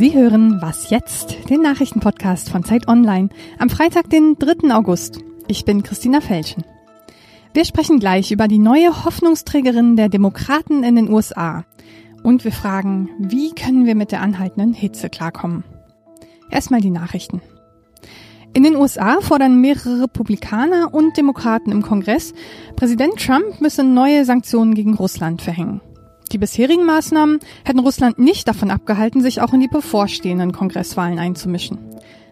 Sie hören Was jetzt? Den Nachrichtenpodcast von Zeit Online am Freitag, den 3. August. Ich bin Christina Felschen. Wir sprechen gleich über die neue Hoffnungsträgerin der Demokraten in den USA. Und wir fragen, wie können wir mit der anhaltenden Hitze klarkommen? Erstmal die Nachrichten. In den USA fordern mehrere Republikaner und Demokraten im Kongress, Präsident Trump müsse neue Sanktionen gegen Russland verhängen. Die bisherigen Maßnahmen hätten Russland nicht davon abgehalten, sich auch in die bevorstehenden Kongresswahlen einzumischen.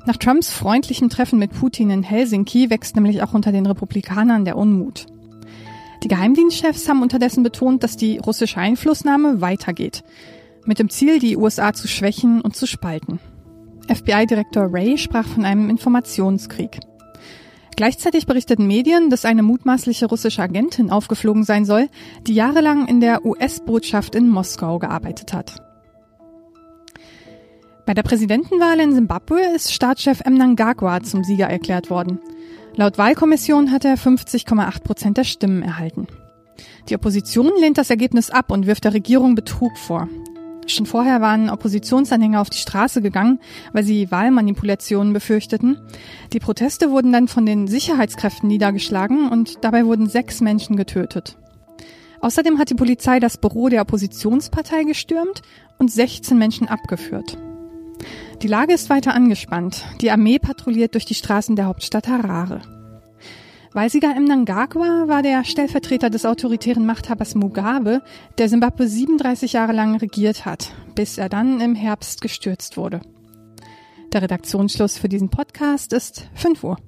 Nach Trumps freundlichem Treffen mit Putin in Helsinki wächst nämlich auch unter den Republikanern der Unmut. Die Geheimdienstchefs haben unterdessen betont, dass die russische Einflussnahme weitergeht, mit dem Ziel, die USA zu schwächen und zu spalten. FBI-Direktor Ray sprach von einem Informationskrieg. Gleichzeitig berichteten Medien, dass eine mutmaßliche russische Agentin aufgeflogen sein soll, die jahrelang in der US-Botschaft in Moskau gearbeitet hat. Bei der Präsidentenwahl in Simbabwe ist Staatschef Mnangagwa zum Sieger erklärt worden. Laut Wahlkommission hat er 50,8 Prozent der Stimmen erhalten. Die Opposition lehnt das Ergebnis ab und wirft der Regierung Betrug vor. Schon vorher waren Oppositionsanhänger auf die Straße gegangen, weil sie Wahlmanipulationen befürchteten. Die Proteste wurden dann von den Sicherheitskräften niedergeschlagen und dabei wurden sechs Menschen getötet. Außerdem hat die Polizei das Büro der Oppositionspartei gestürmt und 16 Menschen abgeführt. Die Lage ist weiter angespannt. Die Armee patrouilliert durch die Straßen der Hauptstadt Harare. Wahlsieger Mnangagwa war der Stellvertreter des autoritären Machthabers Mugabe, der Simbabwe 37 Jahre lang regiert hat, bis er dann im Herbst gestürzt wurde. Der Redaktionsschluss für diesen Podcast ist 5 Uhr.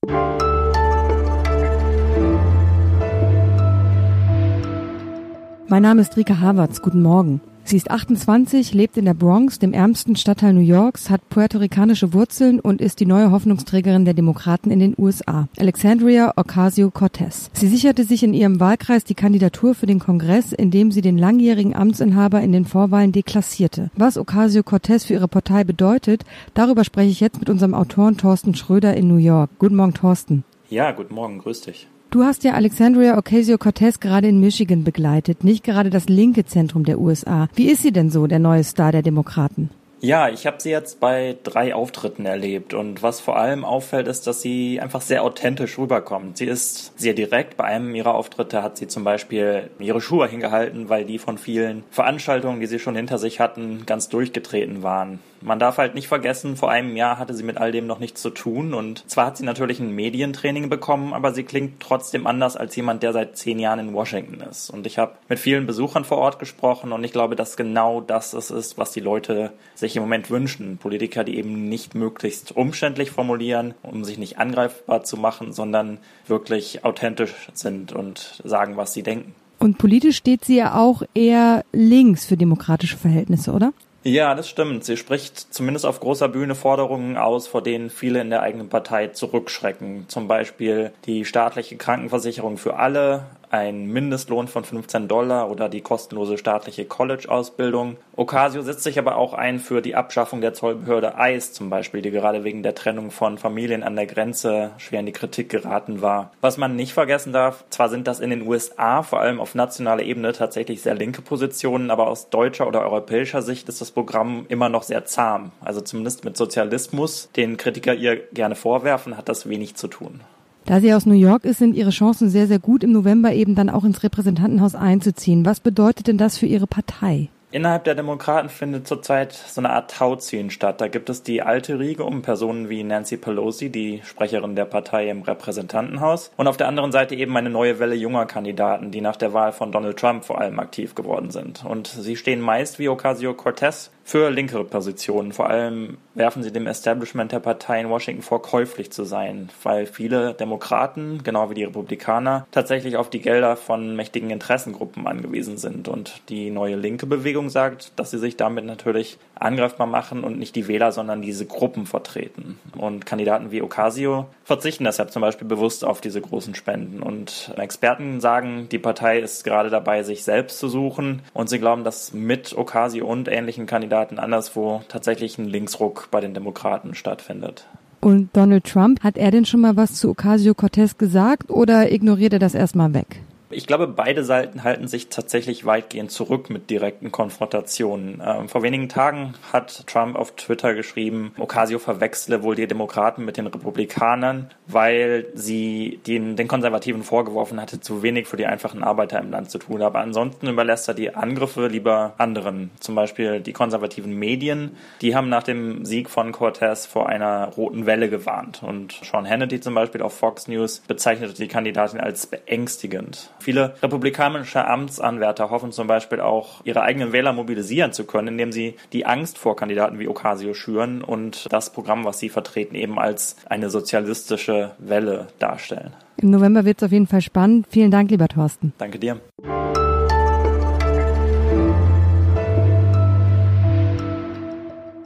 Mein Name ist Rika Havertz. Guten Morgen. Sie ist 28, lebt in der Bronx, dem ärmsten Stadtteil New Yorks, hat puerto-ricanische Wurzeln und ist die neue Hoffnungsträgerin der Demokraten in den USA, Alexandria Ocasio-Cortez. Sie sicherte sich in ihrem Wahlkreis die Kandidatur für den Kongress, indem sie den langjährigen Amtsinhaber in den Vorwahlen deklassierte. Was Ocasio-Cortez für ihre Partei bedeutet, darüber spreche ich jetzt mit unserem Autoren Thorsten Schröder in New York. Guten Morgen, Thorsten. Ja, guten Morgen, grüß dich. Du hast ja Alexandria Ocasio-Cortez gerade in Michigan begleitet, nicht gerade das linke Zentrum der USA. Wie ist sie denn so, der neue Star der Demokraten? Ja, ich habe sie jetzt bei drei Auftritten erlebt und was vor allem auffällt, ist, dass sie einfach sehr authentisch rüberkommt. Sie ist sehr direkt. Bei einem ihrer Auftritte hat sie zum Beispiel ihre Schuhe hingehalten, weil die von vielen Veranstaltungen, die sie schon hinter sich hatten, ganz durchgetreten waren man darf halt nicht vergessen, vor einem Jahr hatte sie mit all dem noch nichts zu tun und zwar hat sie natürlich ein Medientraining bekommen, aber sie klingt trotzdem anders als jemand, der seit zehn Jahren in Washington ist. Und ich habe mit vielen Besuchern vor Ort gesprochen und ich glaube, dass genau das es ist, was die Leute sich im Moment wünschen. Politiker, die eben nicht möglichst umständlich formulieren, um sich nicht angreifbar zu machen, sondern wirklich authentisch sind und sagen, was sie denken. Und politisch steht sie ja auch eher links für demokratische Verhältnisse, oder? Ja, das stimmt. Sie spricht zumindest auf großer Bühne Forderungen aus, vor denen viele in der eigenen Partei zurückschrecken. Zum Beispiel die staatliche Krankenversicherung für alle, ein Mindestlohn von 15 Dollar oder die kostenlose staatliche College-Ausbildung. Ocasio setzt sich aber auch ein für die Abschaffung der Zollbehörde ICE zum Beispiel, die gerade wegen der Trennung von Familien an der Grenze schwer in die Kritik geraten war. Was man nicht vergessen darf, zwar sind das in den USA vor allem auf nationaler Ebene tatsächlich sehr linke Positionen, aber aus deutscher oder europäischer Sicht ist das Programm immer noch sehr zahm. Also zumindest mit Sozialismus, den Kritiker ihr gerne vorwerfen, hat das wenig zu tun. Da sie aus New York ist, sind ihre Chancen sehr, sehr gut, im November eben dann auch ins Repräsentantenhaus einzuziehen. Was bedeutet denn das für Ihre Partei? Innerhalb der Demokraten findet zurzeit so eine Art Tauziehen statt. Da gibt es die alte Riege um Personen wie Nancy Pelosi, die Sprecherin der Partei im Repräsentantenhaus, und auf der anderen Seite eben eine neue Welle junger Kandidaten, die nach der Wahl von Donald Trump vor allem aktiv geworden sind. Und sie stehen meist wie Ocasio-Cortez für linkere Positionen. Vor allem werfen sie dem Establishment der Partei in Washington vor, käuflich zu sein, weil viele Demokraten, genau wie die Republikaner, tatsächlich auf die Gelder von mächtigen Interessengruppen angewiesen sind. Und die neue linke Bewegung sagt, dass sie sich damit natürlich angreifbar machen und nicht die Wähler, sondern diese Gruppen vertreten. Und Kandidaten wie Ocasio verzichten deshalb zum Beispiel bewusst auf diese großen Spenden. Und Experten sagen, die Partei ist gerade dabei, sich selbst zu suchen. Und sie glauben, dass mit Ocasio und ähnlichen Kandidaten anderswo tatsächlich ein Linksruck bei den Demokraten stattfindet. Und Donald Trump, hat er denn schon mal was zu Ocasio-Cortez gesagt oder ignoriert er das erstmal weg? Ich glaube, beide Seiten halten sich tatsächlich weitgehend zurück mit direkten Konfrontationen. Ähm, vor wenigen Tagen hat Trump auf Twitter geschrieben, Ocasio verwechsle wohl die Demokraten mit den Republikanern, weil sie den, den Konservativen vorgeworfen hatte, zu wenig für die einfachen Arbeiter im Land zu tun. Aber ansonsten überlässt er die Angriffe lieber anderen. Zum Beispiel die konservativen Medien, die haben nach dem Sieg von Cortez vor einer roten Welle gewarnt. Und Sean Hannity zum Beispiel auf Fox News bezeichnete die Kandidatin als beängstigend. Viele republikanische Amtsanwärter hoffen zum Beispiel auch, ihre eigenen Wähler mobilisieren zu können, indem sie die Angst vor Kandidaten wie Ocasio schüren und das Programm, was sie vertreten, eben als eine sozialistische Welle darstellen. Im November wird es auf jeden Fall spannend. Vielen Dank, lieber Thorsten. Danke dir.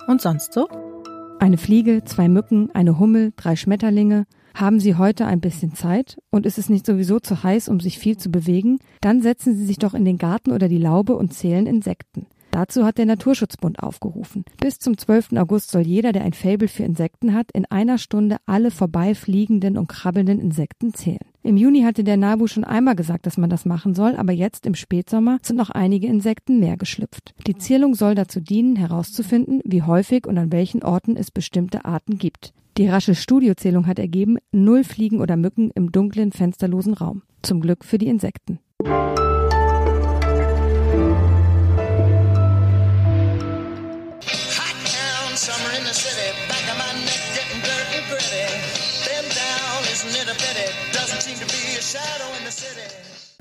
Und sonst so? Eine Fliege, zwei Mücken, eine Hummel, drei Schmetterlinge. Haben Sie heute ein bisschen Zeit und ist es nicht sowieso zu heiß, um sich viel zu bewegen? Dann setzen Sie sich doch in den Garten oder die Laube und zählen Insekten. Dazu hat der Naturschutzbund aufgerufen. Bis zum 12. August soll jeder, der ein Faible für Insekten hat, in einer Stunde alle vorbeifliegenden und krabbelnden Insekten zählen. Im Juni hatte der NABU schon einmal gesagt, dass man das machen soll, aber jetzt im Spätsommer sind noch einige Insekten mehr geschlüpft. Die Zählung soll dazu dienen, herauszufinden, wie häufig und an welchen Orten es bestimmte Arten gibt. Die rasche Studiozählung hat ergeben, null Fliegen oder Mücken im dunklen, fensterlosen Raum. Zum Glück für die Insekten.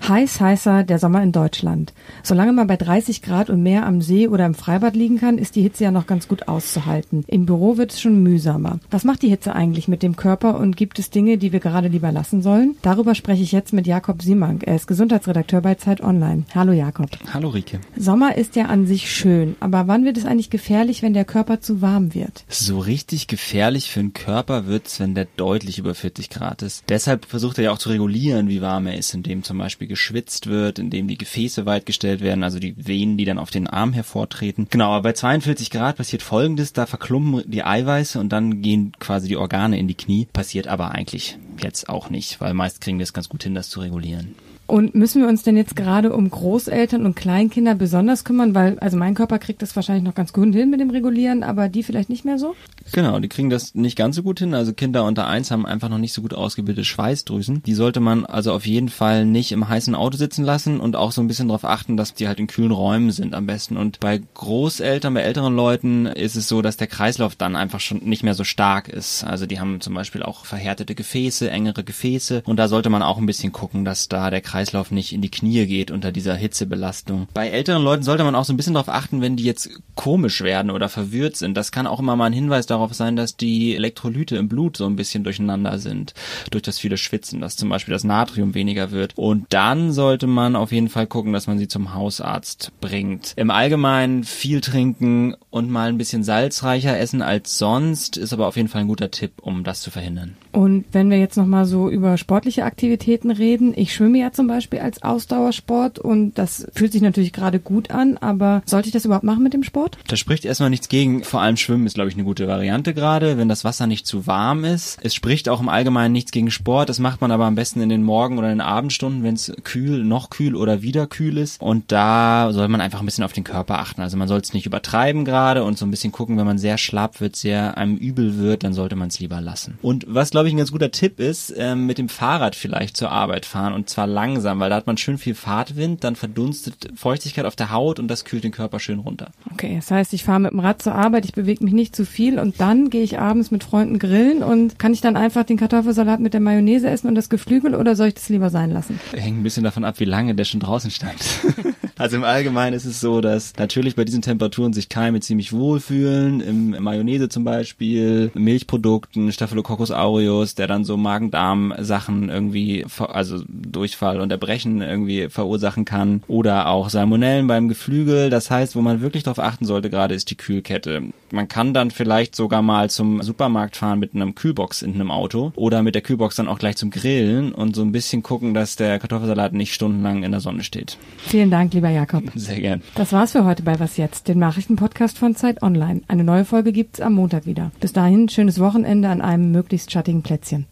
Heiß, heißer der Sommer in Deutschland. Solange man bei 30 Grad und mehr am See oder im Freibad liegen kann, ist die Hitze ja noch ganz gut auszuhalten. Im Büro wird es schon mühsamer. Was macht die Hitze eigentlich mit dem Körper und gibt es Dinge, die wir gerade lieber lassen sollen? Darüber spreche ich jetzt mit Jakob Simank. Er ist Gesundheitsredakteur bei Zeit Online. Hallo Jakob. Hallo Rike. Sommer ist ja an sich schön, aber wann wird es eigentlich gefährlich, wenn der Körper zu warm wird? So richtig gefährlich für den Körper wird's, wenn der deutlich über 40 Grad ist. Deshalb versucht er ja auch zu regulieren, wie warm er ist, indem zum Beispiel geschwitzt wird, indem die Gefäße weitgestellt werden, also die Venen, die dann auf den Arm hervortreten. Genau, aber bei 42 Grad passiert folgendes, da verklumpen die Eiweiße und dann gehen quasi die Organe in die Knie. Passiert aber eigentlich jetzt auch nicht, weil meist kriegen wir es ganz gut hin, das zu regulieren. Und müssen wir uns denn jetzt gerade um Großeltern und Kleinkinder besonders kümmern? Weil, also mein Körper kriegt das wahrscheinlich noch ganz gut hin mit dem Regulieren, aber die vielleicht nicht mehr so? Genau, die kriegen das nicht ganz so gut hin. Also Kinder unter eins haben einfach noch nicht so gut ausgebildete Schweißdrüsen. Die sollte man also auf jeden Fall nicht im heißen Auto sitzen lassen und auch so ein bisschen darauf achten, dass die halt in kühlen Räumen sind am besten. Und bei Großeltern, bei älteren Leuten ist es so, dass der Kreislauf dann einfach schon nicht mehr so stark ist. Also die haben zum Beispiel auch verhärtete Gefäße, engere Gefäße und da sollte man auch ein bisschen gucken, dass da der Kreislauf nicht in die Knie geht unter dieser Hitzebelastung. Bei älteren Leuten sollte man auch so ein bisschen darauf achten, wenn die jetzt komisch werden oder verwirrt sind. Das kann auch immer mal ein Hinweis darauf sein, dass die Elektrolyte im Blut so ein bisschen durcheinander sind durch das viele Schwitzen, dass zum Beispiel das Natrium weniger wird. Und dann sollte man auf jeden Fall gucken, dass man sie zum Hausarzt bringt. Im Allgemeinen viel trinken und mal ein bisschen salzreicher essen als sonst ist aber auf jeden Fall ein guter Tipp, um das zu verhindern. Und wenn wir jetzt nochmal so über sportliche Aktivitäten reden, ich schwimme ja zum Beispiel als Ausdauersport und das fühlt sich natürlich gerade gut an, aber sollte ich das überhaupt machen mit dem Sport? Da spricht erstmal nichts gegen. Vor allem Schwimmen ist, glaube ich, eine gute Variante gerade, wenn das Wasser nicht zu warm ist. Es spricht auch im Allgemeinen nichts gegen Sport. Das macht man aber am besten in den Morgen- oder in den Abendstunden, wenn es kühl, noch kühl oder wieder kühl ist. Und da soll man einfach ein bisschen auf den Körper achten. Also man soll es nicht übertreiben gerade und so ein bisschen gucken, wenn man sehr schlapp wird, sehr einem übel wird, dann sollte man es lieber lassen. Und was, glaube ich, ein ganz guter Tipp ist, ähm, mit dem Fahrrad vielleicht zur Arbeit fahren und zwar langsam, weil da hat man schön viel Fahrtwind, dann verdunstet Feuchtigkeit auf der Haut und das kühlt den Körper schön runter. Okay, das heißt, ich fahre mit dem Rad zur Arbeit, ich bewege mich nicht zu viel und dann gehe ich abends mit Freunden grillen und kann ich dann einfach den Kartoffelsalat mit der Mayonnaise essen und das Geflügel oder soll ich das lieber sein lassen? Hängt ein bisschen davon ab, wie lange der schon draußen stand. also im Allgemeinen ist es so, dass natürlich bei diesen Temperaturen sich Keime ziemlich wohlfühlen, im Mayonnaise zum Beispiel, Milchprodukten, Staphylococcus aureus, der dann so Magen-Darm-Sachen irgendwie, also Durchfall und Erbrechen irgendwie verursachen kann oder auch Salmonellen beim Geflügel. Das heißt, wo man wirklich darauf achten sollte gerade, ist die Kühlkette. Man kann dann vielleicht sogar mal zum Supermarkt fahren mit einem Kühlbox in einem Auto oder mit der Kühlbox dann auch gleich zum Grillen und so ein bisschen gucken, dass der Kartoffelsalat nicht stundenlang in der Sonne steht. Vielen Dank, lieber Jakob. Sehr gern. Das war's für heute bei Was Jetzt, dem Nachrichtenpodcast von Zeit Online. Eine neue Folge gibt's am Montag wieder. Bis dahin, schönes Wochenende an einem möglichst schattigen Plätzchen.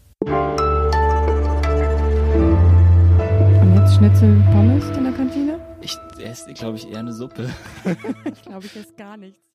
Schnitzel Pommes in der Kantine? Ich esse, glaube ich, eher eine Suppe. ich glaube, ich esse gar nichts.